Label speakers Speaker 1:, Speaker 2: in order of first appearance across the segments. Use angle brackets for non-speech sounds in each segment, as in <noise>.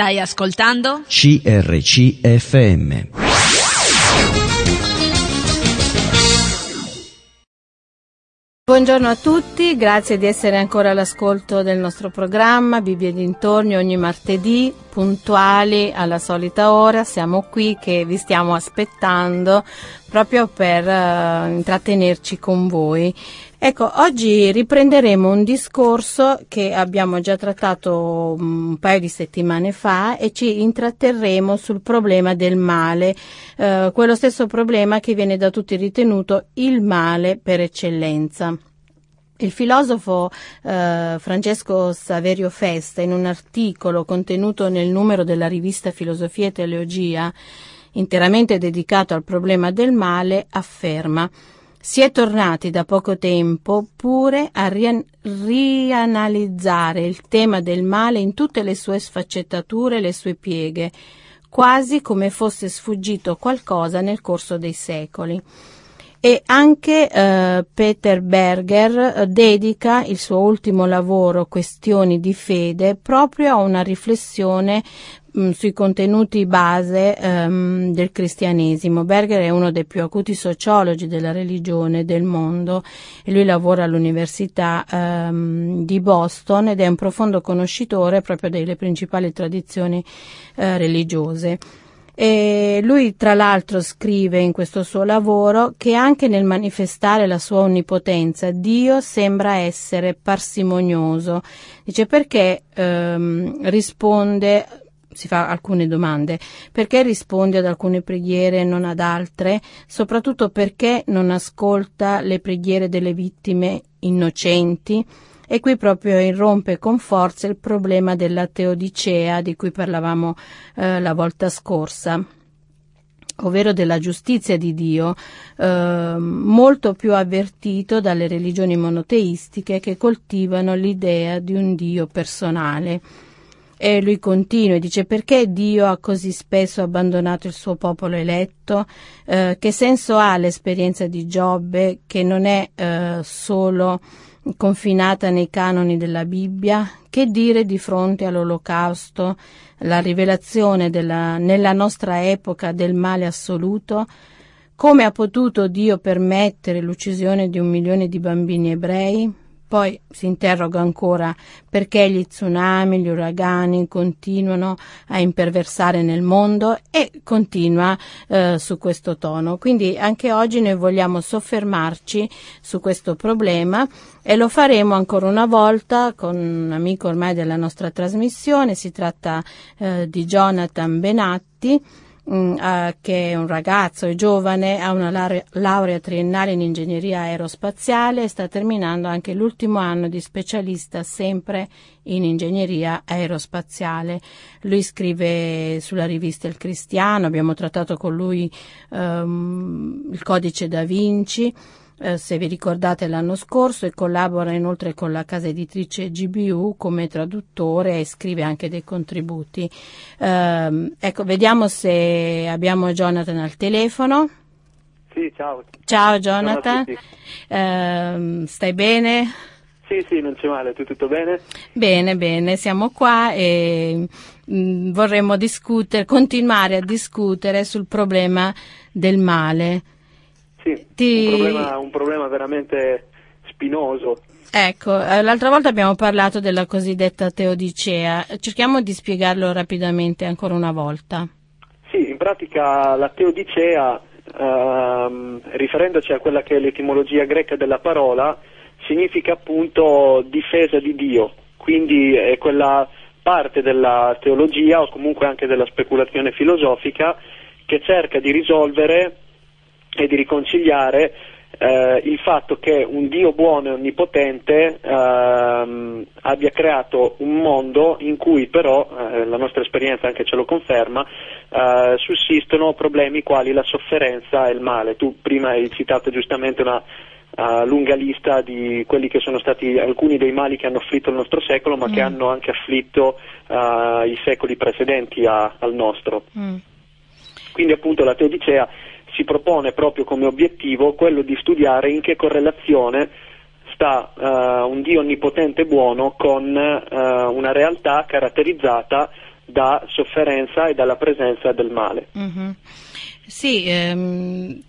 Speaker 1: Stai ascoltando?
Speaker 2: CRCFM.
Speaker 3: Buongiorno a tutti, grazie di essere ancora all'ascolto del nostro programma Bibbia e dintorni ogni martedì, puntuali alla solita ora. Siamo qui che vi stiamo aspettando proprio per uh, intrattenerci con voi. Ecco, oggi riprenderemo un discorso che abbiamo già trattato un paio di settimane fa e ci intratterremo sul problema del male, eh, quello stesso problema che viene da tutti ritenuto il male per eccellenza. Il filosofo eh, Francesco Saverio Festa, in un articolo contenuto nel numero della rivista Filosofia e Teologia, interamente dedicato al problema del male, afferma si è tornati da poco tempo pure a rian- rianalizzare il tema del male in tutte le sue sfaccettature e le sue pieghe, quasi come fosse sfuggito qualcosa nel corso dei secoli. E anche eh, Peter Berger eh, dedica il suo ultimo lavoro, Questioni di fede, proprio a una riflessione mh, mm, sui contenuti base um, del cristianesimo. Berger è uno dei più acuti sociologi della religione del mondo e lui lavora all'Università um, di Boston ed è un profondo conoscitore proprio delle principali tradizioni uh, religiose. E lui tra l'altro scrive in questo suo lavoro che anche nel manifestare la sua onnipotenza Dio sembra essere parsimonioso. Dice perché ehm, risponde si fa alcune domande. Perché risponde ad alcune preghiere e non ad altre? Soprattutto perché non ascolta le preghiere delle vittime innocenti? E qui proprio irrompe con forza il problema della teodicea di cui parlavamo eh, la volta scorsa ovvero della giustizia di Dio, eh, molto più avvertito dalle religioni monoteistiche che coltivano l'idea di un Dio personale. E lui continua e dice perché Dio ha così spesso abbandonato il suo popolo eletto? Eh, che senso ha l'esperienza di Giobbe che non è eh, solo confinata nei canoni della Bibbia? Che dire di fronte all'olocausto, la rivelazione della, nella nostra epoca del male assoluto? Come ha potuto Dio permettere l'uccisione di un milione di bambini ebrei? Poi si interroga ancora perché gli tsunami, gli uragani continuano a imperversare nel mondo e continua eh, su questo tono. Quindi anche oggi noi vogliamo soffermarci su questo problema e lo faremo ancora una volta con un amico ormai della nostra trasmissione, si tratta eh, di Jonathan Benatti mh, mm, che è un ragazzo, è giovane, ha una laurea, laurea triennale in ingegneria aerospaziale e sta terminando anche l'ultimo anno di specialista sempre in ingegneria aerospaziale. Lui scrive sulla rivista Il Cristiano, abbiamo trattato con lui um, il codice da Vinci eh, se vi ricordate l'anno scorso e collabora inoltre con la casa editrice GBU come traduttore e scrive anche dei contributi. Eh, ecco, vediamo se abbiamo Jonathan al telefono.
Speaker 4: Sì, ciao.
Speaker 3: Ciao Jonathan, eh, stai bene?
Speaker 4: Sì, sì, non c'è male, tu tutto bene?
Speaker 3: Bene, bene, siamo qua e mh, mm, vorremmo discutere, continuare a discutere sul problema del male.
Speaker 4: Sì, Ti... un, problema, un problema veramente spinoso.
Speaker 3: Ecco, eh, l'altra volta abbiamo parlato della cosiddetta teodicea, cerchiamo di spiegarlo rapidamente ancora una volta.
Speaker 4: Sì, in pratica la teodicea, ehm, riferendoci a quella che è l'etimologia greca della parola, significa appunto difesa di Dio, quindi è quella parte della teologia o comunque anche della speculazione filosofica che cerca di risolvere e di riconciliare eh, il fatto che un Dio buono e onnipotente ehm, abbia creato un mondo in cui però, eh, la nostra esperienza anche ce lo conferma, eh, sussistono problemi quali la sofferenza e il male. Tu prima hai citato giustamente una uh, lunga lista di quelli che sono stati alcuni dei mali che hanno afflitto il nostro secolo, ma mm. che hanno anche afflitto uh, i secoli precedenti a, al nostro. Mm. Quindi appunto la Teodicea si propone proprio come obiettivo quello di studiare in che correlazione sta uh, un Dio onnipotente buono con uh, una realtà caratterizzata da sofferenza e dalla presenza del male.
Speaker 3: Mm-hmm. Sì, ehm,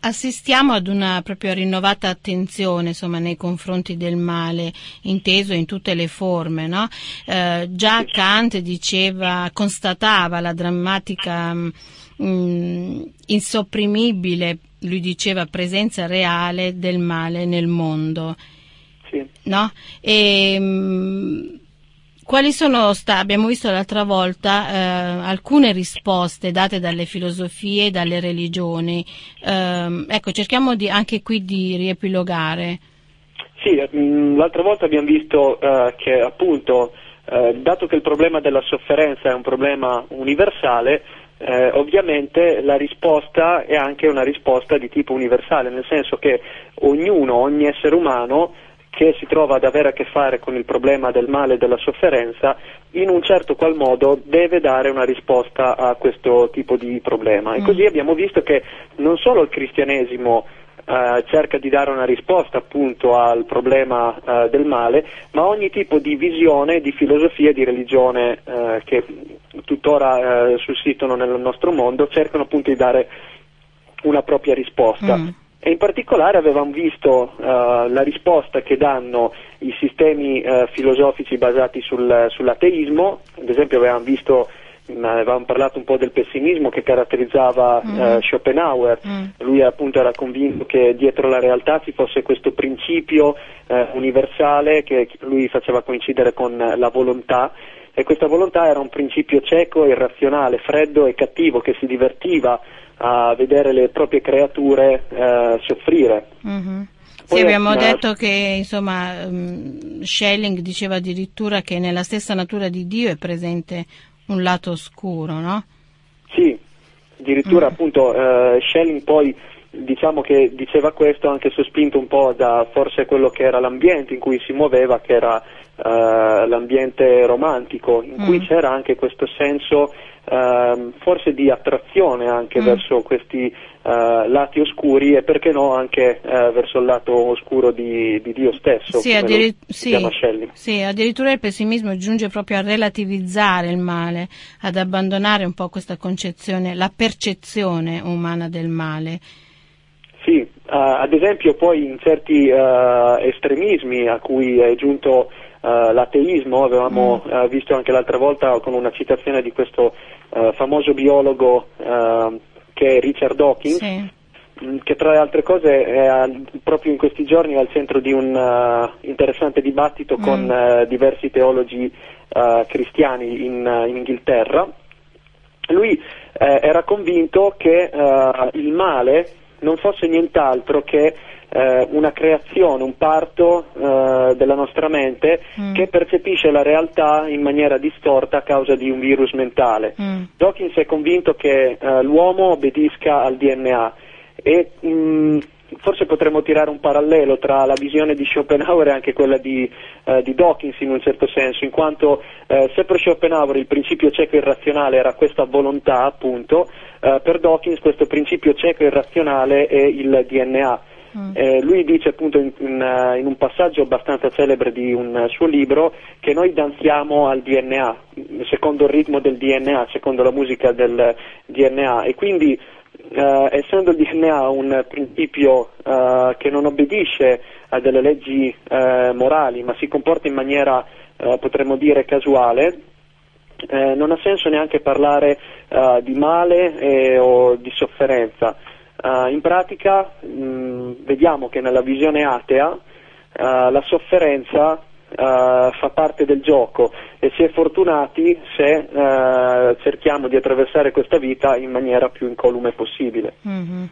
Speaker 3: assistiamo ad una proprio rinnovata attenzione insomma, nei confronti del male, inteso in tutte le forme. No? Eh, già Kant diceva, constatava la drammatica, mh, mm, insopprimibile, lui diceva, presenza reale del male nel mondo.
Speaker 4: Sì.
Speaker 3: No? E, mh, mm, quali sono state, abbiamo visto l'altra volta, eh, alcune risposte date dalle filosofie e dalle religioni. Eh, ecco, cerchiamo di, anche qui di riepilogare.
Speaker 4: Sì, mm, l'altra volta abbiamo visto eh, che appunto, eh, dato che il problema della sofferenza è un problema universale, eh, ovviamente la risposta è anche una risposta di tipo universale, nel senso che ognuno, ogni essere umano che si trova ad avere a che fare con il problema del male e della sofferenza, in un certo qual modo deve dare una risposta a questo tipo di problema. E mm. così abbiamo visto che non solo il cristianesimo eh, cerca di dare una risposta appunto al problema eh, del male, ma ogni tipo di visione, di filosofia, di religione eh, che tuttora eh, sussistono nel nostro mondo cercano appunto di dare una propria risposta. Mm e in particolare avevamo visto uh, la risposta che danno i sistemi filosofici basati sul, sull'ateismo, ad esempio avevamo visto avevamo parlato un po' del pessimismo che caratterizzava mm. uh, Schopenhauer, mm. lui appunto era convinto che dietro la realtà ci fosse questo principio universale che lui faceva coincidere con la volontà e questa volontà era un principio cieco, irrazionale, freddo e cattivo che si divertiva a vedere le proprie creature eh, soffrire.
Speaker 3: Mm-hmm. Sì, abbiamo detto che insomma, um, Schelling diceva addirittura che nella stessa natura di Dio è presente un lato oscuro, no?
Speaker 4: Sì, addirittura mm. appunto uh, Schelling poi diciamo che diceva questo anche sospinto un po' da forse quello che era l'ambiente in cui si muoveva, che era uh, l'ambiente romantico, in mm. cui c'era anche questo senso Uh, forse di attrazione anche mm. verso questi uh, lati oscuri e perché no anche uh, verso il lato oscuro di, di Dio stesso.
Speaker 3: Sì, addiri- sì, sì, addirittura il pessimismo giunge proprio a relativizzare il male, ad abbandonare un po' questa concezione, la percezione umana del male.
Speaker 4: Sì, ad esempio poi in certi estremismi a cui è giunto uh, l'ateismo, avevamo uh, visto anche l'altra volta con una citazione di questo uh, famoso biologo che è Richard Dawkins, sì. Mm, che tra le altre cose è proprio in questi giorni al centro di un interessante dibattito mm. con diversi teologi cristiani in, in, Inghilterra. Lui era convinto che il male non fosse nient'altro che eh, una creazione, un parto eh, della nostra mente mm. che percepisce la realtà in maniera distorta a causa di un virus mentale. Mm. Dawkins è convinto che eh, l'uomo obbedisca al DNA e mh, mm, forse potremmo tirare un parallelo tra la visione di Schopenhauer e anche quella di, eh, di Dawkins in un certo senso, in quanto eh, se per Schopenhauer il principio cieco irrazionale era questa volontà, appunto, eh, per Dawkins questo principio cieco irrazionale è il DNA. Mm. Eh, lui dice appunto in, in, uh, in, un passaggio abbastanza celebre di un suo libro che noi danziamo al DNA, secondo il ritmo del DNA, secondo la musica del DNA e quindi uh, essendo il DNA un principio che non obbedisce a delle leggi morali ma si comporta in maniera potremmo dire casuale, non ha senso neanche parlare di male o di sofferenza. Uh, in pratica mh, mm, vediamo che nella visione atea uh, la sofferenza uh, fa parte del gioco e si è fortunati se cerchiamo di attraversare questa vita in maniera più incolume possibile.
Speaker 3: Mm-hmm.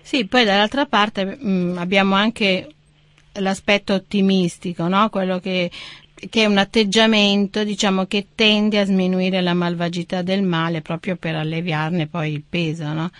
Speaker 3: Sì, poi dall'altra parte mh, mm, abbiamo anche l'aspetto ottimistico, no? quello che, che, è un atteggiamento diciamo, che tende a sminuire la malvagità del male proprio per alleviarne poi il peso. No?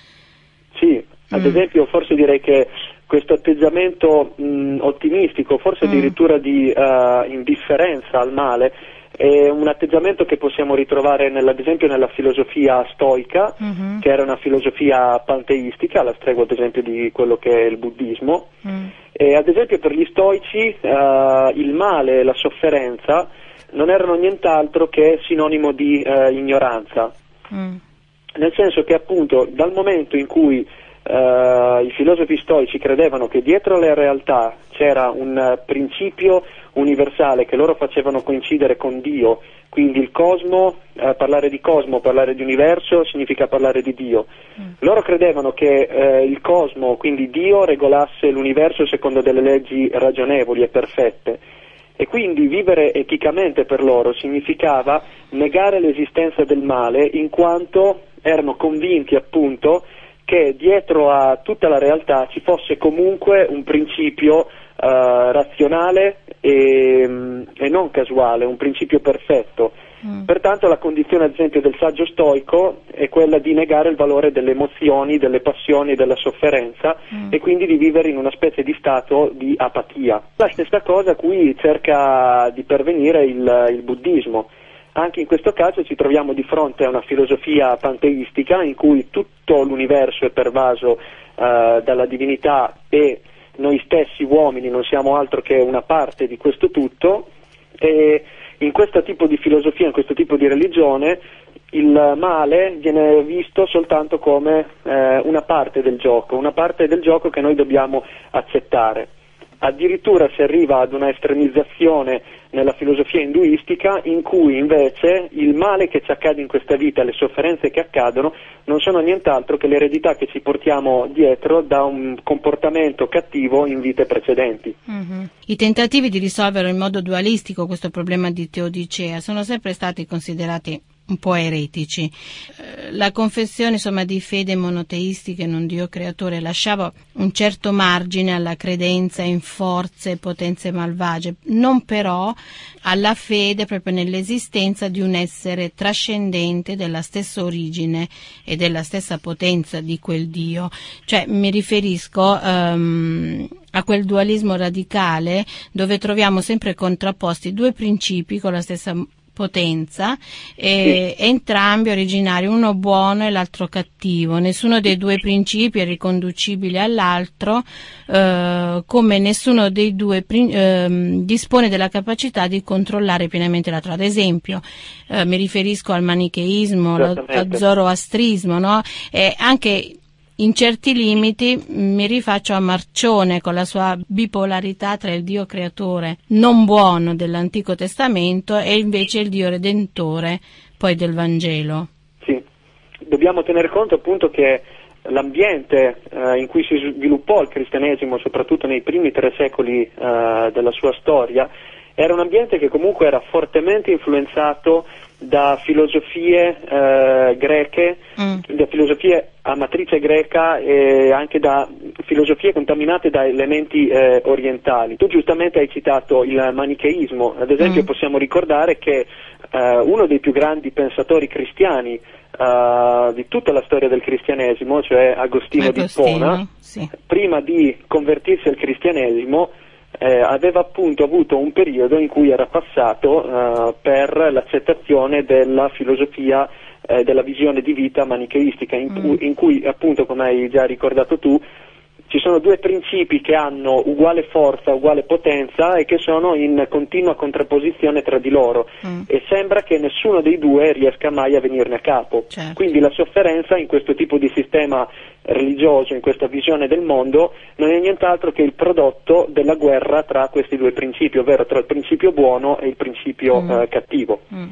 Speaker 4: Sì, ad mm. esempio forse direi che questo atteggiamento mh, ottimistico, forse mm. addirittura di uh, indifferenza al male, è un atteggiamento che possiamo ritrovare ad esempio nella filosofia stoica, mm-hmm. che era una filosofia panteistica, alla stregua ad esempio di quello che è il buddismo. Mm. E ad esempio per gli stoici uh, il male, la sofferenza, non erano nient'altro che sinonimo di eh, ignoranza. Mm. Nel senso che appunto dal momento in cui Uh, i filosofi stoici credevano che dietro le realtà c'era un uh, principio universale che loro facevano coincidere con Dio, quindi il cosmo, uh, parlare di cosmo, parlare di universo significa parlare di Dio. Mm. Loro credevano che il cosmo, quindi Dio, regolasse l'universo secondo delle leggi ragionevoli e perfette. E quindi vivere eticamente per loro significava negare l'esistenza del male in quanto erano convinti appunto che dietro a tutta la realtà ci fosse comunque un principio uh, razionale e, e, non casuale, un principio perfetto. Mm. Pertanto la condizione ad esempio del saggio stoico è quella di negare il valore delle emozioni, delle passioni e della sofferenza mm. e quindi di vivere in una specie di stato di apatia. La stessa cosa a cui cerca di pervenire il, il buddismo anche in questo caso ci troviamo di fronte a una filosofia panteistica in cui tutto l'universo è pervaso eh, dalla divinità e noi stessi uomini non siamo altro che una parte di questo tutto. E in questo tipo di filosofia, in questo tipo di religione il male viene visto soltanto come eh, una parte del gioco, una parte del gioco che noi dobbiamo accettare. Addirittura si arriva ad una estremizzazione nella filosofia induistica in cui invece il male che ci accade in questa vita, le sofferenze che accadono, non sono nient'altro che l'eredità che ci portiamo dietro da un comportamento cattivo in vite precedenti.
Speaker 3: Mm-hmm. I tentativi di risolvere in modo dualistico questo problema di Teodicea sono sempre stati considerati un po' eretici. Eh, la confessione insomma, di fede monoteistica in un Dio creatore lasciava un certo margine alla credenza in forze e potenze malvagie, non però alla fede proprio nell'esistenza di un essere trascendente della stessa origine e della stessa potenza di quel Dio. Cioè mi riferisco um, a quel dualismo radicale dove troviamo sempre contrapposti due principi con la stessa potenza, e sì. entrambi originari, uno buono e l'altro cattivo. Nessuno dei due principi è riconducibile all'altro, eh, come nessuno dei due eh, dispone della capacità di controllare pienamente l'altro. Ad esempio, eh, mi riferisco al manicheismo, al zoroastrismo, no? E anche in certi limiti mi rifaccio a Marcione con la sua bipolarità tra il Dio creatore non buono dell'Antico Testamento e invece il Dio redentore poi del Vangelo.
Speaker 4: Sì, dobbiamo tener conto appunto che l'ambiente eh, in cui si sviluppò il cristianesimo, soprattutto nei primi tre secoli eh, della sua storia, era un ambiente che comunque era fortemente influenzato da filosofie eh, greche, mm. da filosofie a matrice greca e anche da filosofie contaminate da elementi eh, orientali. Tu giustamente hai citato il manicheismo, ad esempio mm. possiamo ricordare che eh, uno dei più grandi pensatori cristiani eh, di tutta la storia del cristianesimo, cioè Agostino, Agostino di Pona, sì. prima di convertirsi al cristianesimo eh, aveva appunto avuto un periodo in cui era passato eh, per l'accettazione della filosofia eh, della visione di vita manicheistica, in, mm. in cui appunto, come hai già ricordato tu, ci sono due principi che hanno uguale forza, uguale potenza e che sono in continua contrapposizione tra di loro mm. e sembra che nessuno dei due riesca mai a venirne a capo. Certo. Quindi la sofferenza in questo tipo di sistema religioso, in questa visione del mondo, non è nient'altro che il prodotto della guerra tra questi due principi, ovvero tra il principio buono e il principio mm. eh, cattivo. Mm.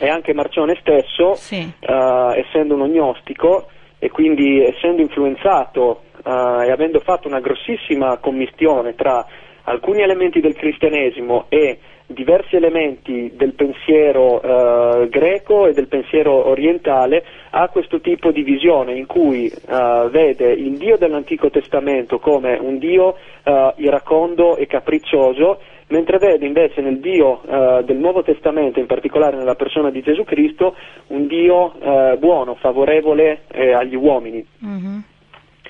Speaker 4: E anche Marcione stesso, sì. eh, essendo un gnostico, e quindi essendo influenzato uh, e avendo fatto una grossissima commistione tra alcuni elementi del cristianesimo e diversi elementi del pensiero uh, greco e del pensiero orientale ha questo tipo di visione in cui uh, vede il Dio dell'Antico Testamento come un Dio iracondo e capriccioso mentre vede invece nel Dio eh, del Nuovo Testamento, in particolare nella persona di Gesù Cristo, un Dio eh, buono, favorevole eh, agli uomini. Mm-hmm.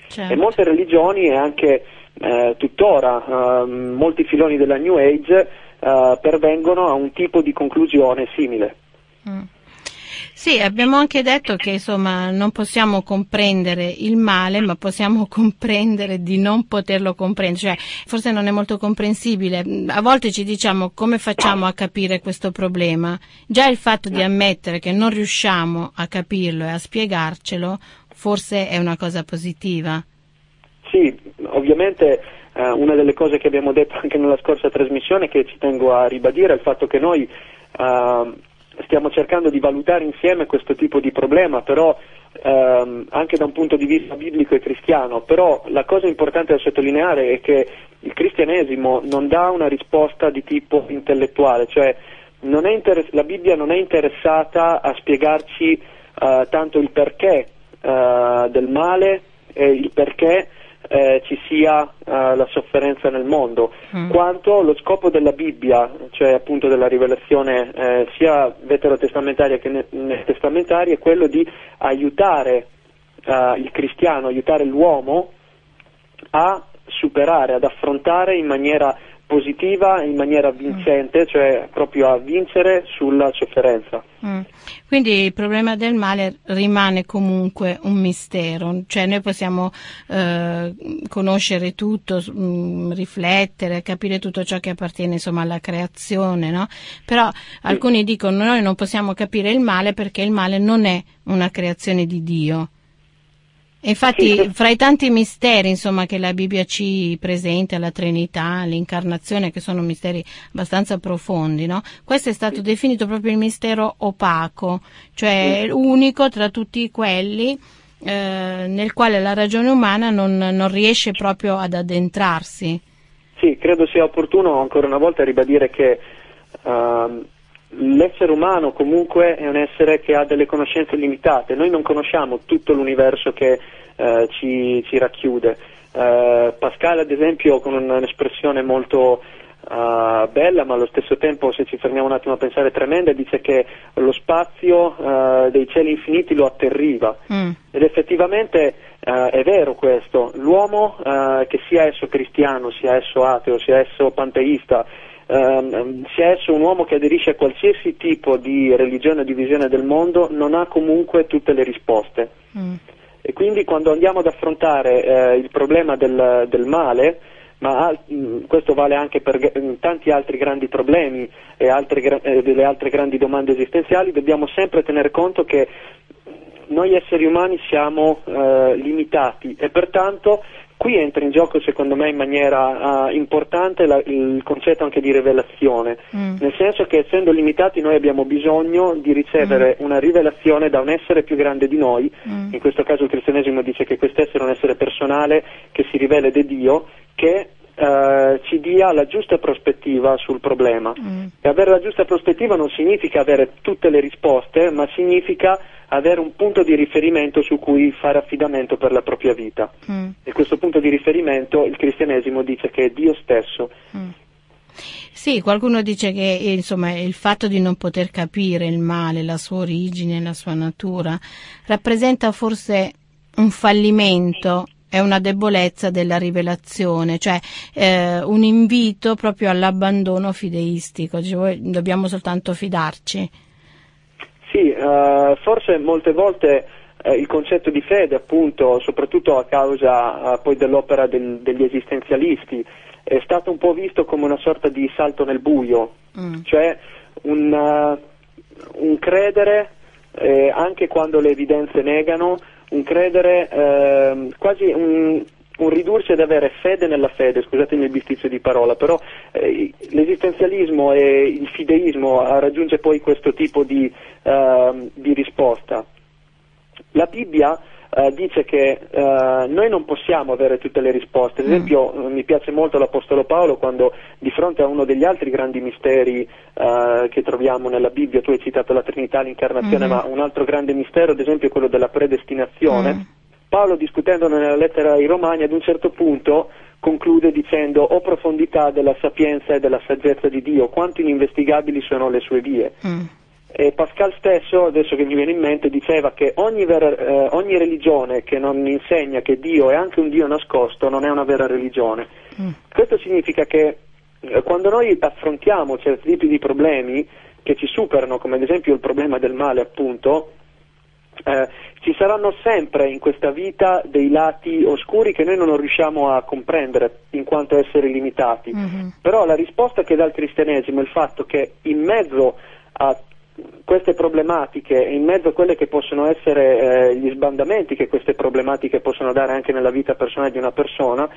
Speaker 4: Certo. E molte religioni e anche eh, tuttora ehm, molti filoni della New Age eh, pervengono a un tipo di conclusione simile. Mm.
Speaker 3: Sì, abbiamo anche detto che insomma non possiamo comprendere il male, ma possiamo <laughs> comprendere di non poterlo comprendere, cioè forse non è molto comprensibile. A volte ci diciamo come facciamo a capire questo problema. Già il fatto di ammettere che non riusciamo a capirlo e a spiegarcelo forse è una cosa positiva.
Speaker 4: Sì, ovviamente eh, una delle cose che abbiamo detto anche nella scorsa trasmissione che ci tengo a ribadire è il fatto che noi eh, stiamo cercando di valutare insieme questo tipo di problema, però ehm, anche da un punto di vista biblico e cristiano, però la cosa importante da sottolineare è che il cristianesimo non dà una risposta di tipo intellettuale, cioè interess- la Bibbia non è interessata a spiegarci eh, tanto il perché eh, del male e il perché eh, ci sia uh, la sofferenza nel mondo, mm. quanto lo scopo della Bibbia, cioè appunto della rivelazione eh, sia veterotestamentaria che neotestamentaria, è quello di aiutare uh, il cristiano, aiutare l'uomo a superare, ad affrontare in maniera positiva in maniera vincente, cioè proprio a vincere sulla sofferenza.
Speaker 3: Mm. Quindi il problema del male rimane comunque un mistero, cioè noi possiamo eh, conoscere tutto, mh, mm, riflettere, capire tutto ciò che appartiene insomma alla creazione, no? Però alcuni dicono noi non possiamo capire il male perché il male non è una creazione di Dio. Infatti, sì. fra i tanti misteri insomma, che la Bibbia ci presenta, la Trinità, l'incarnazione, che sono misteri abbastanza profondi, no? questo è stato sì. definito proprio il mistero opaco, cioè sì. unico tra tutti quelli eh, nel quale la ragione umana non, non, riesce proprio ad addentrarsi.
Speaker 4: Sì, credo sia opportuno ancora una volta ribadire che uh, l'essere umano comunque è un essere che ha delle conoscenze limitate, noi non conosciamo tutto l'universo che eh, ci, ci, racchiude. Eh, Pascal ad esempio con un'espressione molto uh, bella ma allo stesso tempo se ci fermiamo un attimo a pensare tremenda dice che lo spazio uh, dei cieli infiniti lo atterriva mm. ed effettivamente uh, è vero questo, l'uomo che sia esso cristiano, sia esso ateo, sia esso panteista ehm, sia esso un uomo che aderisce a qualsiasi tipo di religione o di visione del mondo, non ha comunque tutte le risposte. Mm. E quindi quando andiamo ad affrontare eh, il problema del, del male, ma mm, questo vale anche per mm, tanti altri grandi problemi e altre, eh, delle altre grandi domande esistenziali, dobbiamo sempre tenere conto che noi esseri umani siamo eh, limitati e pertanto Qui entra in gioco secondo me in maniera uh, importante la, il concetto anche di rivelazione, mm. nel senso che essendo limitati noi abbiamo bisogno di ricevere mm. una rivelazione da un essere più grande di noi, mm. in questo caso il cristianesimo dice che quest'essere è un essere personale che si rivela da Dio, che Uh, ci dia la giusta prospettiva sul problema. Mm. E avere la giusta prospettiva non significa avere tutte le risposte, ma significa avere un punto di riferimento su cui fare affidamento per la propria vita. Mm. E questo punto di riferimento il cristianesimo dice che è Dio stesso. Mm.
Speaker 3: Sì, qualcuno dice che insomma, il fatto di non poter capire il male, la sua origine, la sua natura, rappresenta forse un fallimento è una debolezza della rivelazione, cioè eh, un invito proprio all'abbandono fideistico, cioè, dobbiamo soltanto fidarci.
Speaker 4: Sì, uh, forse molte volte uh, il concetto di fede, appunto, soprattutto a causa uh, poi dell'opera del, degli esistenzialisti, è stato un po' visto come una sorta di salto nel buio, mm. cioè un, un credere eh, anche quando le evidenze negano, un credere ehm, quasi un, un ridursi ad avere fede nella fede, scusatemi il bisticcio di parola, però eh, l'esistenzialismo e il fideismo raggiunge poi questo tipo di, uh, di risposta. La Bibbia uh, dice che uh, noi non possiamo avere tutte le risposte, ad mm. esempio mm. mi piace molto l'Apostolo Paolo quando di fronte a uno degli altri grandi misteri che troviamo nella Bibbia, tu hai citato la Trinità, l'incarnazione, mm. ma un altro grande mistero ad esempio è quello della predestinazione. Mm Paolo discutendone nella lettera ai Romani ad un certo punto conclude dicendo o profondità della sapienza e della saggezza di Dio, quanto ininvestigabili sono le sue vie. Mm. E Pascal stesso, adesso che mi viene in mente, diceva che ogni, vera, eh, ogni, religione che non insegna che Dio è anche un Dio nascosto non è una vera religione. Mm. Questo significa che eh, quando noi affrontiamo certi tipi di problemi che ci superano, come ad esempio il problema del male appunto, eh, ci saranno sempre in questa vita dei lati oscuri che noi non riusciamo a comprendere in quanto esseri limitati, mm-hmm. però la risposta che dà il cristianesimo è il fatto che in mezzo a queste problematiche, in mezzo a quelle che possono essere eh, gli sbandamenti che queste problematiche possono dare anche nella vita personale di una persona,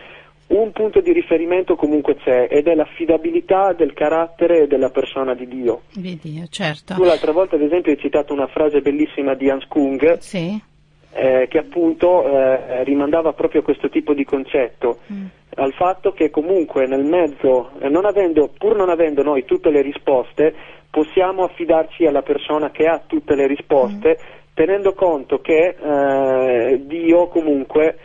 Speaker 4: un punto di riferimento comunque c'è ed è l'affidabilità del carattere della persona di Dio.
Speaker 3: Di Dio, certo.
Speaker 4: Tu l'altra volta ad esempio hai citato una frase bellissima di Hans Kung
Speaker 3: sì.
Speaker 4: eh, che appunto eh, rimandava proprio a questo tipo di concetto, mm. Al fatto che comunque nel mezzo, eh, non avendo, pur non avendo noi tutte le risposte, possiamo affidarci alla persona che ha tutte le risposte, mm. tenendo conto che eh, Dio comunque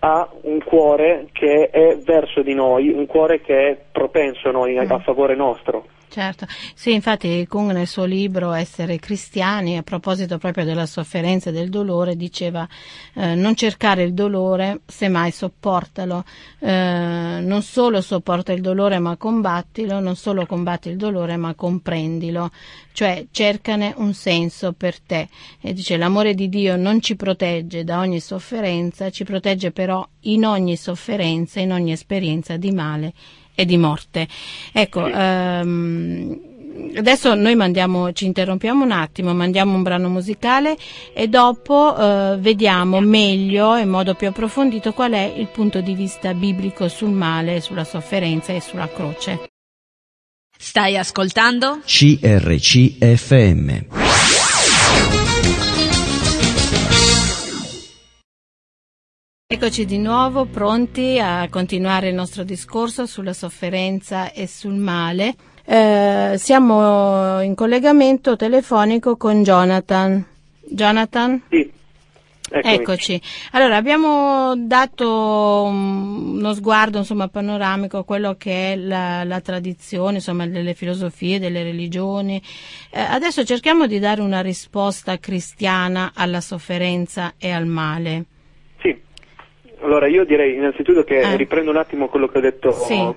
Speaker 4: ha un cuore che è verso di noi, un cuore che è propenso a noi, mm. a favore nostro.
Speaker 3: Certo, sì, infatti Kung nel suo libro Essere cristiani, a proposito proprio della sofferenza e del dolore, diceva eh, non cercare il dolore, semmai sopportalo, eh, non solo sopporta il dolore ma combattilo, non solo combatti il dolore ma comprendilo, cioè cercane un senso per te. E dice l'amore di Dio non ci protegge da ogni sofferenza, ci protegge però in ogni sofferenza, in ogni esperienza di male e di morte. Ecco, sì. ehm, adesso noi mandiamo, ci interrompiamo un attimo, mandiamo un brano musicale e dopo eh, vediamo meglio, in modo più approfondito, qual è il punto di vista biblico sul male, sulla sofferenza e sulla croce.
Speaker 1: Stai ascoltando?
Speaker 2: CRCFM.
Speaker 3: Eccoci di nuovo pronti a continuare il nostro discorso sulla sofferenza e sul male. Eh, siamo in collegamento telefonico con Jonathan. Jonathan?
Speaker 4: Sì.
Speaker 3: Eccomi. Eccoci. Allora, abbiamo dato uno sguardo insomma, panoramico a quello che è la, la tradizione, insomma, delle filosofie, delle religioni. Eh, adesso cerchiamo di dare una risposta cristiana alla sofferenza e al male.
Speaker 4: Allora io direi innanzitutto che eh. riprendo un attimo quello che ho detto
Speaker 3: sì.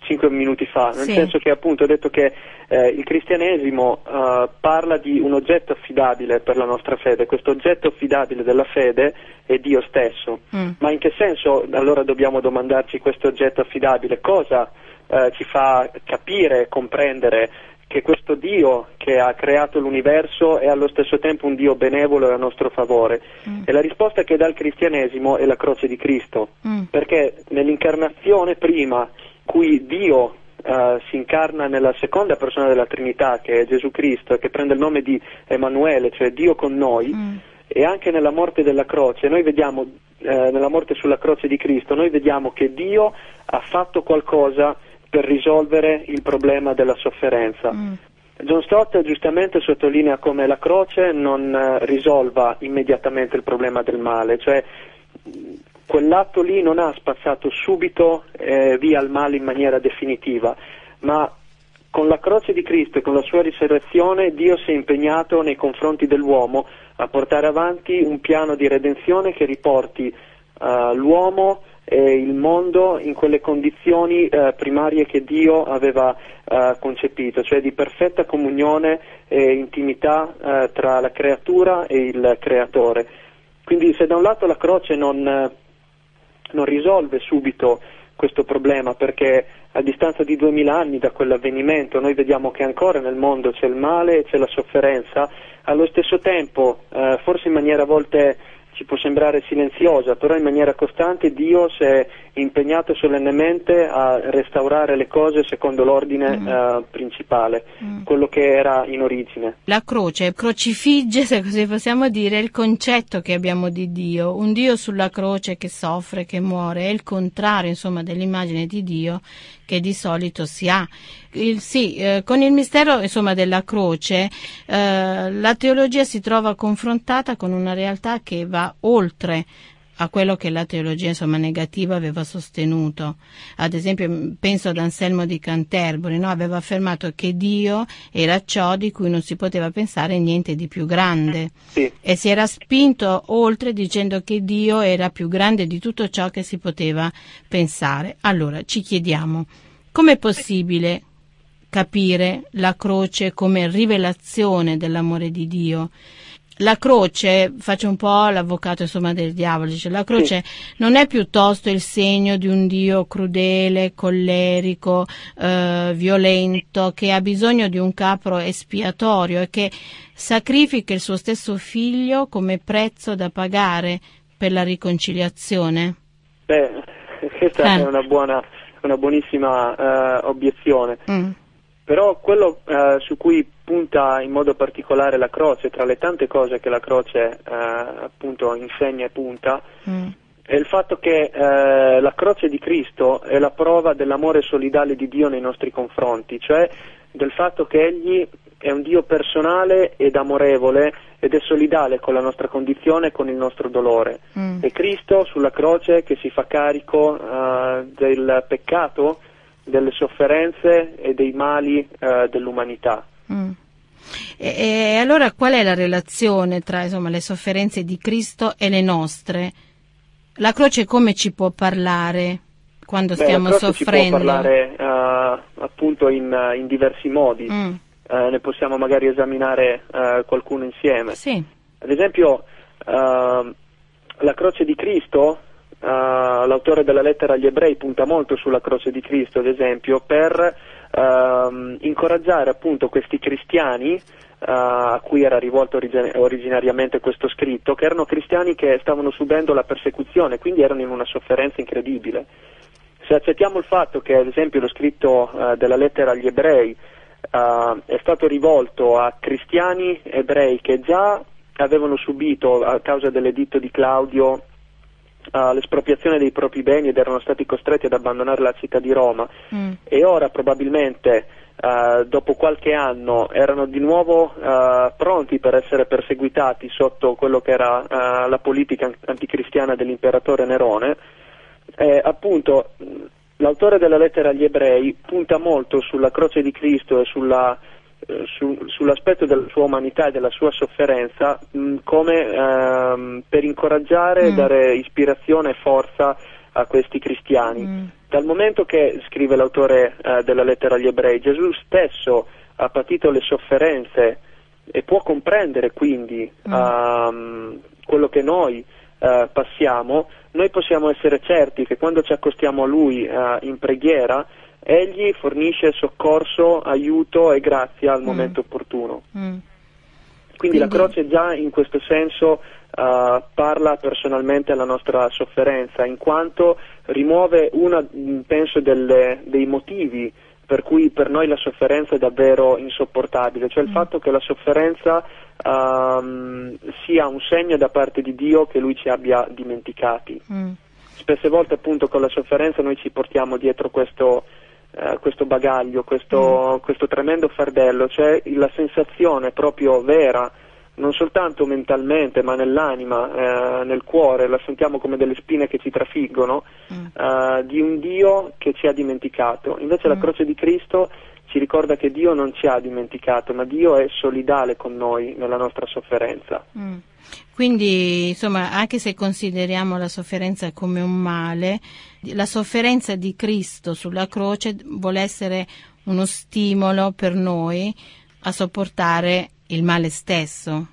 Speaker 4: cinque minuti fa, nel
Speaker 3: sì.
Speaker 4: senso che appunto ho detto che eh, il cristianesimo uh, parla di un oggetto affidabile per la nostra fede, questo oggetto affidabile della fede è Dio stesso, mm. ma in che senso allora dobbiamo domandarci questo oggetto affidabile? Cosa uh, ci fa capire, comprendere che questo Dio che ha creato l'universo è allo stesso tempo un Dio benevolo e a nostro favore. Mm. E la risposta che dà il cristianesimo è la croce di Cristo, mm. perché nell'incarnazione prima, cui Dio Uh, si incarna nella seconda persona della Trinità, che è Gesù Cristo, e che prende il nome di Emanuele, cioè Dio con noi, mm. e anche nella morte della croce, noi vediamo, eh, nella morte sulla croce di Cristo, noi vediamo che Dio ha fatto qualcosa per risolvere il problema della sofferenza. Mm. John Stott giustamente sottolinea come la croce non eh, risolva immediatamente il problema del male, cioè quell'atto lì non ha spazzato subito eh, via il male in maniera definitiva, ma con la croce di Cristo e con la sua risurrezione Dio si è impegnato nei confronti dell'uomo a portare avanti un piano di redenzione che riporti uh, l'uomo eh, il mondo in quelle condizioni eh, primarie che Dio aveva eh, concepito, cioè di perfetta comunione e intimità eh, tra la creatura e il creatore. Quindi se da un lato la croce non, non risolve subito questo problema perché a distanza di duemila anni da quell'avvenimento noi vediamo che ancora nel mondo c'è il male e c'è la sofferenza, allo stesso tempo, eh, forse in maniera a volte ci può sembrare silenziosa, però in maniera costante Dio si è impegnato solennemente a restaurare le cose secondo l'ordine mm. uh, principale, mm. quello che era in origine.
Speaker 3: La croce crocifigge, se così possiamo dire, il concetto che abbiamo di Dio, un Dio sulla croce che soffre, che muore, è il contrario insomma dell'immagine di Dio che di solito si ha. Il, sì, eh, con il mistero insomma, della croce eh, la teologia si trova confrontata con una realtà che va oltre a quello che la teologia insomma, negativa aveva sostenuto. Ad esempio, penso ad Anselmo di Canterbury, no? aveva affermato che Dio era ciò di cui non si poteva pensare niente di più grande
Speaker 4: sì.
Speaker 3: e si era spinto oltre dicendo che Dio era più grande di tutto ciò che si poteva pensare. Allora ci chiediamo, com'è possibile capire la croce come rivelazione dell'amore di Dio. La croce, faccio un po' l'avvocato insomma del diavolo, dice la croce sì. non è piuttosto il segno di un Dio crudele, collerico, eh, violento, che ha bisogno di un capro espiatorio e che sacrifica il suo stesso figlio come prezzo da pagare per la riconciliazione?
Speaker 4: Beh, questa eh. è una, buona, una buonissima uh, obiezione. Mm. Però quello uh, su cui punta in modo particolare la croce, tra le tante cose che la croce uh, appunto insegna e punta, mm. è il fatto che la croce di Cristo è la prova dell'amore solidale di Dio nei nostri confronti, cioè del fatto che Egli è un Dio personale ed amorevole ed è solidale con la nostra condizione e con il nostro dolore. Mm. È Cristo sulla croce che si fa carico uh, del peccato, delle sofferenze e dei mali uh, dell'umanità.
Speaker 3: Mm. E, e, allora qual è la relazione tra insomma, le sofferenze di Cristo e le nostre? La croce come ci può parlare quando
Speaker 4: Beh,
Speaker 3: stiamo
Speaker 4: la
Speaker 3: soffrendo?
Speaker 4: Ci può parlare uh, appunto in, in, diversi modi. Mm eh, ne possiamo magari esaminare eh, qualcuno insieme.
Speaker 3: Sì.
Speaker 4: Ad esempio, eh, la croce di Cristo, eh, l'autore della lettera agli ebrei punta molto sulla croce di Cristo, ad esempio, per ehm, incoraggiare appunto questi cristiani Uh, a cui era rivolto origin- originariamente questo scritto, che erano cristiani che stavano subendo la persecuzione, quindi erano in una sofferenza incredibile. Se accettiamo il fatto che, ad esempio, lo scritto uh, della lettera agli ebrei uh, è stato rivolto a cristiani ebrei che già avevano subito a causa dell'editto di Claudio Uh, l'espropriazione dei propri beni ed erano stati costretti ad abbandonare la città di Roma mm. e ora probabilmente uh, dopo qualche anno erano di nuovo uh, pronti per essere perseguitati sotto quello che era la politica anticristiana dell'imperatore Nerone, eh, appunto L'autore della lettera agli ebrei punta molto sulla croce di Cristo e sulla, su, sull'aspetto della sua umanità e della sua sofferenza mh, come ehm, per incoraggiare e mm. dare ispirazione e forza a questi cristiani. Mm. Dal momento che, scrive l'autore eh, della lettera agli ebrei, Gesù stesso ha patito le sofferenze e può comprendere quindi mm. um, quello che noi uh, passiamo, noi possiamo essere certi che quando ci accostiamo a Lui eh, in preghiera, Egli fornisce soccorso, aiuto e grazia al mm. momento opportuno. Mm. Quindi, Quindi, la croce già in questo senso uh, parla personalmente alla nostra sofferenza, in quanto rimuove uno, penso, delle, dei motivi per cui per noi la sofferenza è davvero insopportabile, cioè il mm. fatto che la sofferenza um, sia un segno da parte di Dio che Lui ci abbia dimenticati. Mm. Spesse volte appunto con la sofferenza noi ci portiamo dietro questo, uh, questo bagaglio, questo, mm. questo tremendo fardello, cioè la sensazione proprio vera non soltanto mentalmente ma nell'anima, eh, nel cuore, la sentiamo come delle spine che ci trafiggono, mm. eh, di un Dio che ci ha dimenticato. Invece mm. la croce di Cristo ci ricorda che Dio non ci ha dimenticato, ma Dio è solidale con noi nella nostra sofferenza.
Speaker 3: Mm. Quindi, insomma, anche se consideriamo la sofferenza come un male, la sofferenza di Cristo sulla croce vuole essere uno stimolo per noi a sopportare il male stesso.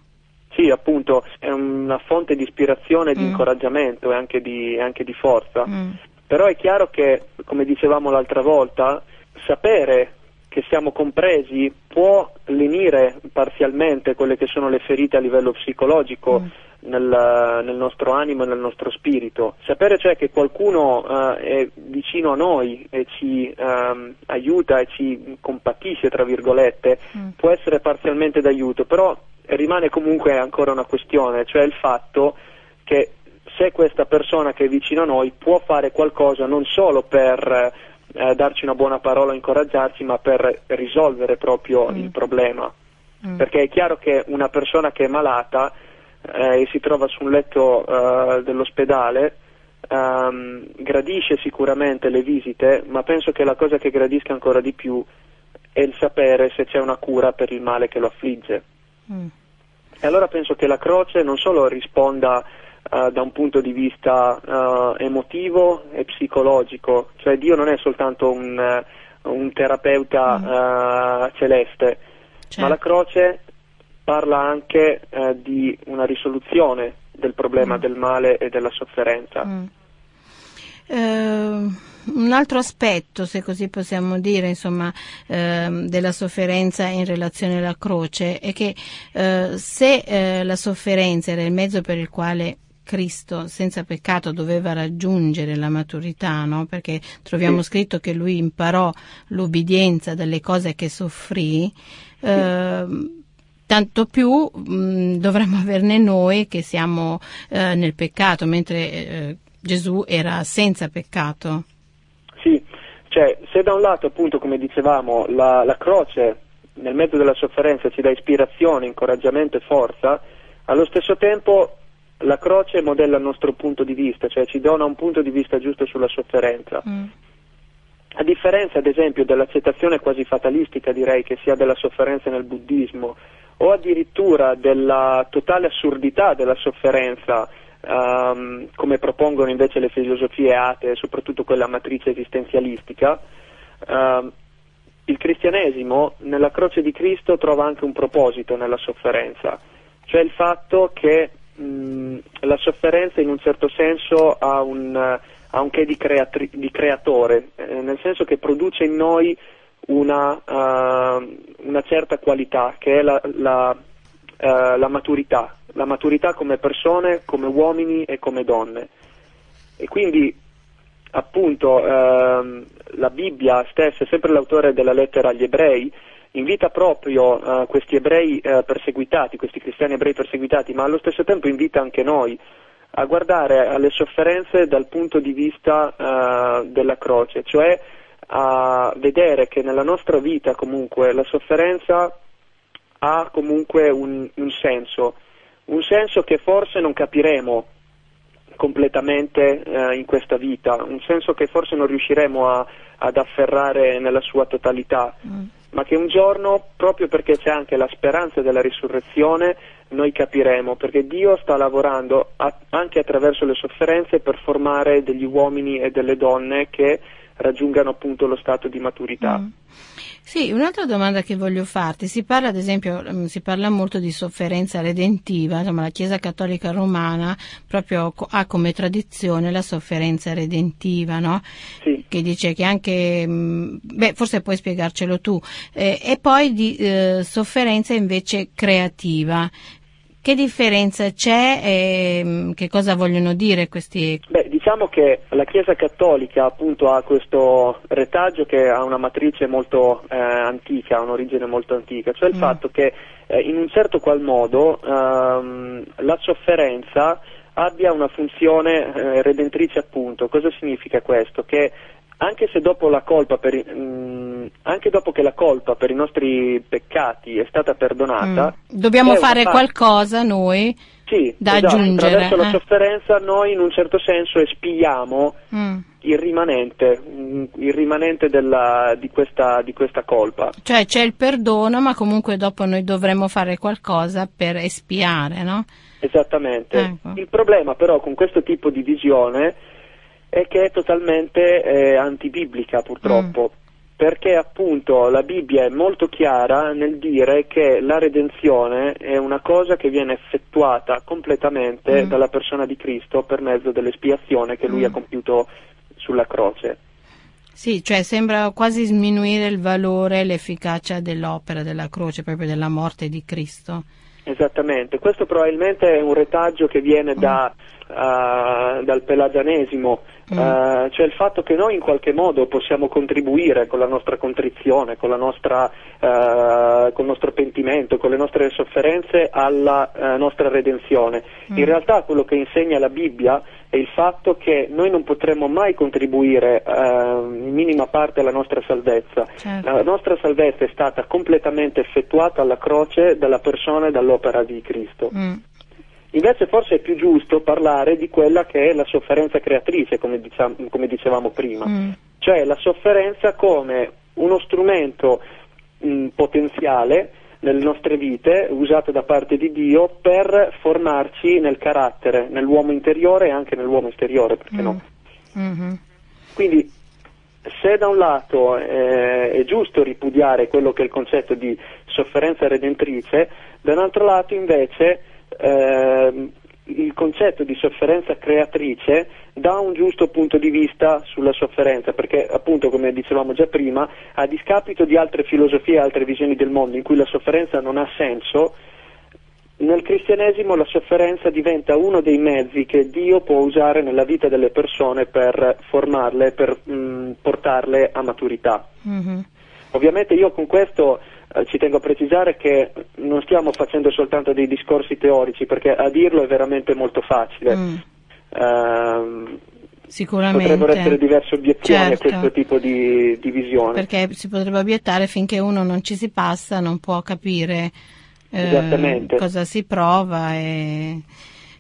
Speaker 4: Sì, appunto, è una fonte di ispirazione, di mm. incoraggiamento e anche di, anche di forza. Mm. Però è chiaro che, come dicevamo l'altra volta, sapere che siamo compresi può lenire parzialmente quelle che sono le ferite a livello psicologico mm. nel, nel, nostro animo e nel nostro spirito. Sapere cioè che qualcuno uh, è vicino a noi e ci um, aiuta e ci compatisce, tra virgolette, mm. può essere parzialmente d'aiuto, però rimane comunque ancora una questione, cioè il fatto che se questa persona che è vicino a noi può fare qualcosa non solo per eh, darci una buona parola, incoraggiarci, ma per risolvere proprio mm. il problema. Mm. Perché è chiaro che una persona che è malata eh, e si trova su un letto eh, dell'ospedale ehm, gradisce sicuramente le visite, ma penso che la cosa che gradisca ancora di più è il sapere se c'è una cura per il male che lo affligge. Mm. E allora penso che la croce non solo risponda uh, da un punto di vista uh, emotivo e psicologico, cioè Dio non è soltanto un, uh, un terapeuta uh, celeste,
Speaker 3: Certo.
Speaker 4: ma la croce parla anche eh, di una risoluzione del problema del male e della sofferenza.
Speaker 3: Mm. Eh, un altro aspetto, se così possiamo dire, insomma, ehm, della sofferenza in relazione alla croce è che eh, se eh, la sofferenza era il mezzo per il quale Cristo senza peccato doveva raggiungere la maturità, no? perché troviamo
Speaker 4: Sì.
Speaker 3: scritto che lui imparò l'ubbidienza dalle cose che soffrì, ehm, tanto più mh, dovremmo averne noi che siamo eh, nel peccato, mentre eh, Gesù era senza peccato.
Speaker 4: Sì, cioè se da un lato appunto come dicevamo la, la croce nel mezzo della sofferenza ci dà ispirazione, incoraggiamento e forza, allo stesso tempo la croce modella il nostro punto di vista, cioè ci dona un punto di vista giusto sulla sofferenza.
Speaker 3: Mm.
Speaker 4: A differenza ad esempio dell'accettazione quasi fatalistica direi che sia della sofferenza nel buddismo o addirittura della totale assurdità della sofferenza ehm, come propongono invece le filosofie atee, soprattutto quella matrice esistenzialistica, ehm, il cristianesimo nella croce di Cristo trova anche un proposito nella sofferenza, cioè il fatto che mh, la sofferenza in un certo senso ha un, ha un che di, creatri- di creatore, eh, nel senso che produce in noi una, eh, una certa qualità che è la, la, eh, la maturità, la maturità come persone, come uomini e come donne. E quindi appunto ehm, la Bibbia stessa, sempre l'autore della lettera agli ebrei, invita proprio eh, questi ebrei eh, perseguitati, questi cristiani ebrei perseguitati, ma allo stesso tempo invita anche noi a guardare alle sofferenze dal punto di vista eh, della croce, cioè a vedere che nella nostra vita comunque la sofferenza ha comunque un, un senso, un senso che forse non capiremo completamente eh, in questa vita, un senso che forse non riusciremo a, ad afferrare nella sua totalità,
Speaker 3: Mm.
Speaker 4: Ma che un giorno, proprio perché c'è anche la speranza della risurrezione, noi capiremo, perché Dio sta lavorando a- anche attraverso le sofferenze per formare degli uomini e delle donne che raggiungano appunto lo stato di maturità.
Speaker 3: Mm. Sì, un'altra domanda che voglio farti, si parla ad esempio, mm, si parla molto di sofferenza redentiva, insomma la Chiesa Cattolica Romana proprio ha come tradizione la sofferenza redentiva, no?
Speaker 4: Sì.
Speaker 3: Che dice che anche, mm, beh forse puoi spiegarcelo tu, eh, e poi di eh, sofferenza invece creativa. Che differenza c'è e mm, che cosa vogliono dire questi...
Speaker 4: Beh, diciamo che la Chiesa Cattolica appunto ha questo retaggio che ha una matrice molto eh, antica, ha un'origine molto antica, cioè il
Speaker 3: Mm.
Speaker 4: fatto che eh, in un certo qual modo ehm, la sofferenza abbia una funzione eh, redentrice appunto. Cosa significa questo? Che anche se dopo la colpa per i- mm, anche dopo che la colpa per i nostri peccati è stata perdonata,
Speaker 3: Mm. Dobbiamo
Speaker 4: una
Speaker 3: fare
Speaker 4: parte-
Speaker 3: qualcosa noi
Speaker 4: sì,
Speaker 3: da
Speaker 4: esatto,
Speaker 3: aggiungere,
Speaker 4: attraverso la
Speaker 3: eh.
Speaker 4: sofferenza noi in un certo senso espiamo
Speaker 3: Mm.
Speaker 4: il rimanente, mm, il rimanente della- di, questa, di questa colpa.
Speaker 3: Cioè c'è il perdono, ma comunque dopo noi dovremmo fare qualcosa per espiare, no?
Speaker 4: Esattamente.
Speaker 3: Ecco.
Speaker 4: Il problema però con questo tipo di visione è che è totalmente eh, antibiblica purtroppo.
Speaker 3: Mm.
Speaker 4: Perché appunto la Bibbia è molto chiara nel dire che la redenzione è una cosa che viene effettuata completamente
Speaker 3: Mm.
Speaker 4: dalla persona di Cristo per mezzo dell'espiazione che lui
Speaker 3: Mm.
Speaker 4: ha compiuto sulla croce.
Speaker 3: Sì, cioè sembra quasi sminuire il valore e l'efficacia dell'opera della croce, proprio della morte di Cristo.
Speaker 4: Esattamente, questo probabilmente è un retaggio che viene da, eh, dal pelagianesimo,
Speaker 3: Mm.
Speaker 4: eh, cioè il fatto che noi in qualche modo possiamo contribuire con la nostra contrizione, con, la nostra, eh, col nostro pentimento, con le nostre sofferenze alla eh, nostra redenzione.
Speaker 3: Mm.
Speaker 4: In realtà quello che insegna la Bibbia è il fatto che noi non potremmo mai contribuire eh, in minima parte alla nostra salvezza.
Speaker 3: Certo.
Speaker 4: La nostra salvezza è stata completamente effettuata alla croce dalla persona e dall'opera di Cristo.
Speaker 3: Mm.
Speaker 4: Invece forse è più giusto parlare di quella che è la sofferenza creatrice, come, diciam- come dicevamo prima,
Speaker 3: Mm.
Speaker 4: cioè la sofferenza come uno strumento mh, potenziale nelle nostre vite, usato da parte di Dio per formarci nel carattere, nell'uomo interiore e anche nell'uomo esteriore, perché no?
Speaker 3: Mm. Mhm.
Speaker 4: Quindi se da un lato eh, è giusto ripudiare quello che è il concetto di sofferenza redentrice, da un altro lato invece eh, il concetto di sofferenza creatrice dà un giusto punto di vista sulla sofferenza, perché appunto come dicevamo già prima, a discapito di altre filosofie altre visioni del mondo in cui la sofferenza non ha senso, nel cristianesimo la sofferenza diventa uno dei mezzi che Dio può usare nella vita delle persone per formarle, per mh, portarle a maturità. Mm-hmm. Ovviamente io con questo ci tengo a precisare che non stiamo facendo soltanto dei discorsi teorici, perché a dirlo è veramente molto facile. Mm.
Speaker 3: Uh, Sicuramente.
Speaker 4: Potrebbero essere diverse obiezioni certo. a questo tipo di, di, visione.
Speaker 3: Perché si potrebbe obiettare finché uno non ci si passa, non può capire eh, cosa si prova. E,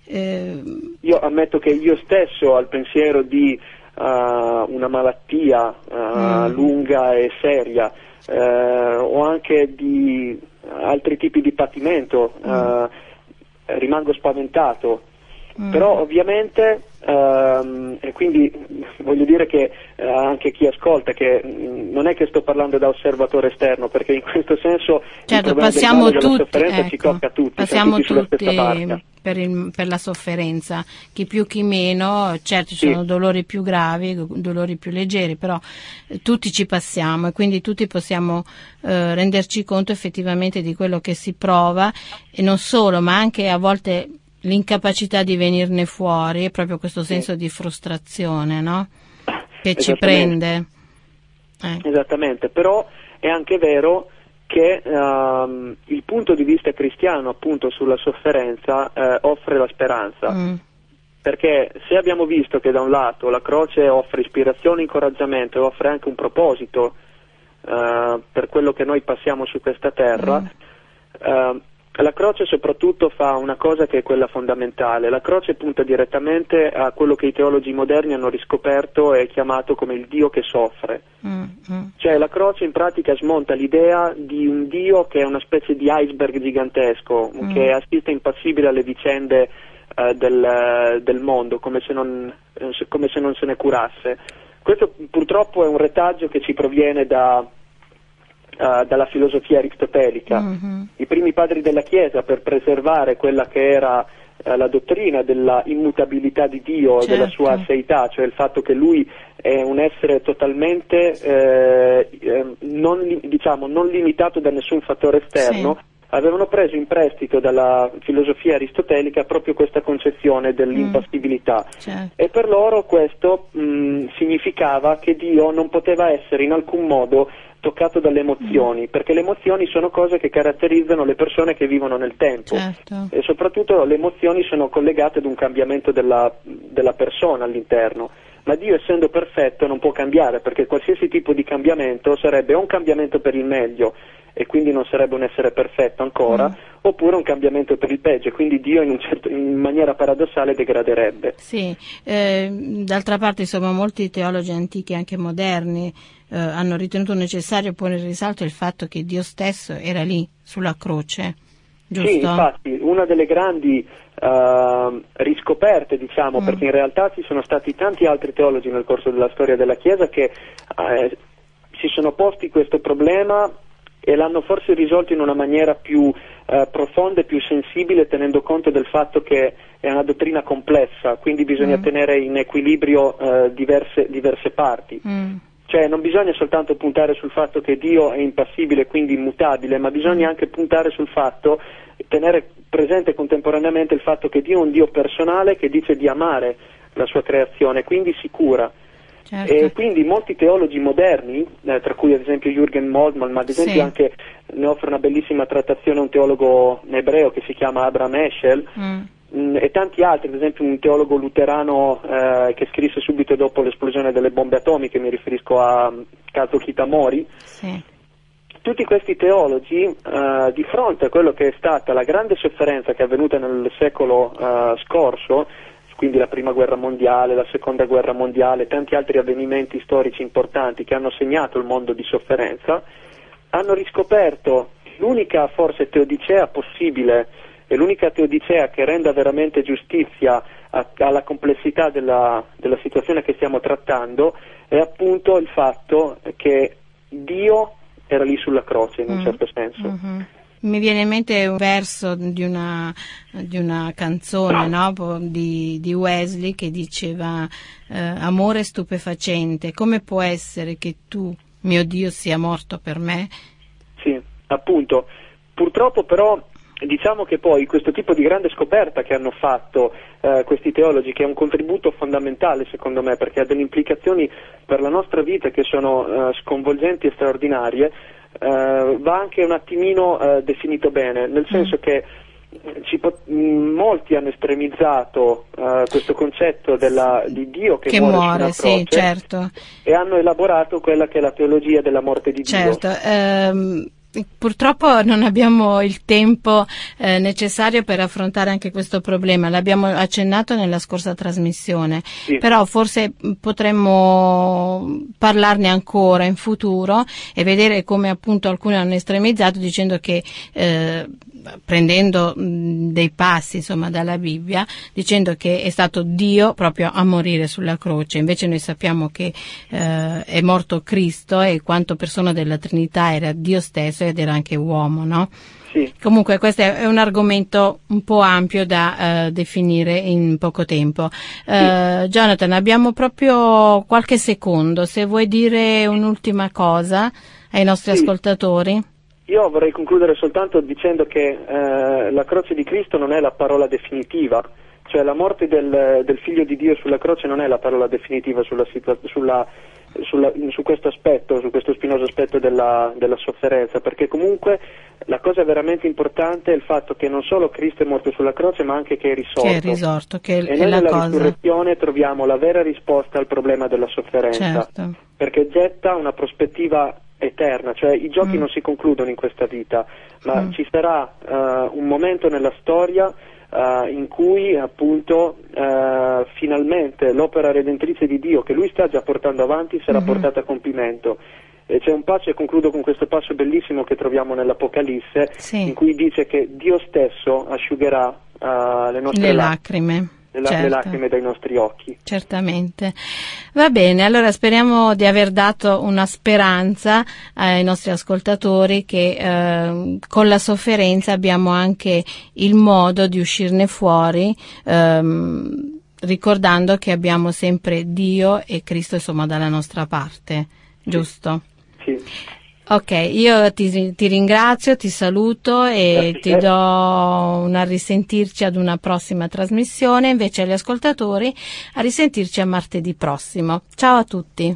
Speaker 4: eh... Io ammetto che io stesso al pensiero di uh, una malattia uh, mm. lunga e seria eh, o anche di altri tipi di patimento, mm. eh, rimango spaventato. Mm. Però ovviamente, e quindi voglio dire che eh, anche chi ascolta, che mm, non è che sto parlando da osservatore esterno, perché in questo senso
Speaker 3: certo, passiamo tutti,
Speaker 4: ecco,
Speaker 3: ci
Speaker 4: tocca a tutti,
Speaker 3: passiamo
Speaker 4: tutti,
Speaker 3: tutti per, il, per, la sofferenza, chi più chi meno, certo ci sì. sono dolori più gravi, dolori più leggeri, però eh, tutti ci passiamo e quindi tutti possiamo eh, renderci conto effettivamente di quello che si prova e non solo, ma anche a volte l'incapacità di venirne fuori è proprio questo senso sì. di frustrazione, no? Che ci prende.
Speaker 4: Eh. Esattamente, però è anche vero che um, il punto di vista cristiano appunto sulla sofferenza eh, offre la speranza. Mm. Perché se abbiamo visto che da un lato la croce offre ispirazione, incoraggiamento e offre anche un proposito uh, per quello che noi passiamo su questa terra, mm. uh, la croce soprattutto fa una cosa che è quella fondamentale, la croce punta direttamente a quello che i teologi moderni hanno riscoperto e chiamato come il Dio che soffre. Mm-hmm. Cioè la croce in pratica smonta l'idea di un Dio che è una specie di iceberg gigantesco, mm. che assiste impassibile alle vicende uh, del, del, mondo, come se, non, come se non se ne curasse. Questo purtroppo è un retaggio che ci proviene da, uh, dalla filosofia aristotelica. Mm-hmm. I primi padri della Chiesa, per preservare quella che era uh, la dottrina della immutabilità di Dio, certo. della sua seità, cioè il fatto che lui è un essere totalmente eh, eh, non, diciamo, non, limitato da nessun fattore esterno, avevano preso in prestito dalla filosofia aristotelica proprio questa concezione dell'impassibilità mm, certo. e per loro questo mh, significava che Dio non poteva essere in alcun modo toccato dalle emozioni, mm. perché le emozioni sono cose che caratterizzano le persone che vivono nel tempo certo. e soprattutto le emozioni sono collegate ad un cambiamento della, della persona all'interno ma Dio essendo perfetto non può cambiare perché qualsiasi tipo di cambiamento sarebbe un cambiamento per il meglio e quindi non sarebbe un essere perfetto ancora, mm. oppure un cambiamento per il peggio, e quindi Dio in, certo, in maniera paradossale degraderebbe.
Speaker 3: Sì, eh, d'altra parte insomma molti teologi antichi, anche moderni, eh, hanno ritenuto necessario porre in risalto il fatto che Dio stesso era lì sulla croce. Giusto?
Speaker 4: Sì, infatti, una delle grandi uh, riscoperte, diciamo, mm. perché in realtà ci sono stati tanti altri teologi nel corso della storia della Chiesa che uh, si sono posti questo problema e l'hanno forse risolto in una maniera più uh, profonda e più sensibile tenendo conto del fatto che è una dottrina complessa, quindi bisogna mm. tenere in equilibrio diverse, diverse, parti. Mm. Cioè non bisogna soltanto puntare sul fatto che Dio è impassibile, quindi immutabile, ma bisogna anche puntare sul fatto, tenere presente contemporaneamente il fatto che Dio è un Dio personale che dice di amare la sua creazione, quindi si cura. Certo. E quindi molti teologi moderni, eh, tra cui ad esempio Jürgen Moldman, ma ad esempio sì. anche ne offre una bellissima trattazione un teologo ebreo che si chiama Abraham Eschel, mm Mm, e tanti altri, ad esempio un teologo luterano eh, che scrisse subito dopo l'esplosione delle bombe atomiche, mi riferisco a Kazuo Kitamori. Sì. Tutti questi teologi, eh, di fronte a quello che è stata la grande sofferenza che è avvenuta nel secolo eh, scorso, quindi la prima guerra mondiale, la seconda guerra mondiale, tanti altri avvenimenti storici importanti che hanno segnato il mondo di sofferenza, hanno riscoperto l'unica forse teodicea possibile e l'unica teodicea che renda veramente giustizia alla complessità della, della situazione che stiamo trattando è appunto il fatto che Dio era lì sulla croce in un mm. certo senso.
Speaker 3: Mm-hmm. Mi viene in mente un verso di una, di una canzone no? di, di, Wesley che diceva eh, amore stupefacente, come può essere che tu, mio Dio, sia morto per me?
Speaker 4: Sì, appunto. Purtroppo però diciamo che poi questo tipo di grande scoperta che hanno fatto eh, questi teologi, che è un contributo fondamentale secondo me, perché ha delle implicazioni per la nostra vita che sono eh, sconvolgenti e straordinarie, eh, va anche un attimino eh, definito bene, nel mm. senso mm. che pot- molti hanno estremizzato uh, questo concetto della, di Dio che,
Speaker 3: che
Speaker 4: muore,
Speaker 3: muore sì, certo.
Speaker 4: e hanno elaborato quella che è la teologia della morte di
Speaker 3: certo. Dio. Certo, Purtroppo non abbiamo il tempo eh, necessario per affrontare anche questo problema, l'abbiamo accennato nella scorsa trasmissione, sì. però forse potremmo parlarne ancora in futuro e vedere come appunto alcuni hanno estremizzato dicendo che eh, prendendo mh, dei passi insomma dalla Bibbia dicendo che è stato Dio proprio a morire sulla croce invece noi sappiamo che eh, è morto Cristo e quanto persona della Trinità era Dio stesso ed era anche uomo no?
Speaker 4: Sì.
Speaker 3: Comunque questo è un argomento un po' ampio da uh, definire in poco tempo. Uh, sì. Jonathan, abbiamo proprio qualche secondo, se vuoi dire un'ultima cosa ai nostri sì. ascoltatori.
Speaker 4: Io vorrei concludere soltanto dicendo che eh, la croce di Cristo non è la parola definitiva, cioè la morte del, del, figlio di Dio sulla croce non è la parola definitiva sulla, sulla, sulla, su questo aspetto, su questo spinoso aspetto della, della, sofferenza, perché comunque la cosa veramente importante è il fatto che non solo Cristo è morto sulla croce, ma anche che è risorto.
Speaker 3: Che è risorto, che
Speaker 4: è,
Speaker 3: e noi
Speaker 4: nella
Speaker 3: cosa.
Speaker 4: risurrezione troviamo la vera risposta al problema della sofferenza,
Speaker 3: certo.
Speaker 4: perché getta una prospettiva eterna, cioè i giochi mm. non si concludono in questa vita, ma mm. ci sarà uh, un momento nella storia uh, in cui appunto uh, finalmente l'opera redentrice di Dio che lui sta già portando avanti sarà mm-hmm. portata a compimento. E c'è un passo, e concludo con questo passo bellissimo che troviamo nell'Apocalisse,
Speaker 3: sì.
Speaker 4: in cui dice che Dio stesso asciugherà le nostre
Speaker 3: le lacrime
Speaker 4: le, certo. le lacrime dai nostri occhi.
Speaker 3: Certamente. Va bene, allora speriamo di aver dato una speranza ai nostri ascoltatori che eh, con la sofferenza abbiamo anche il modo di uscirne fuori. Ehm, ricordando che abbiamo sempre Dio e Cristo insomma dalla nostra parte, giusto?
Speaker 4: Sì.
Speaker 3: Ok, io ti, ti, ringrazio, ti saluto e Grazie. ti do una risentirci ad una prossima trasmissione, invece agli ascoltatori a risentirci a martedì prossimo. Ciao a tutti.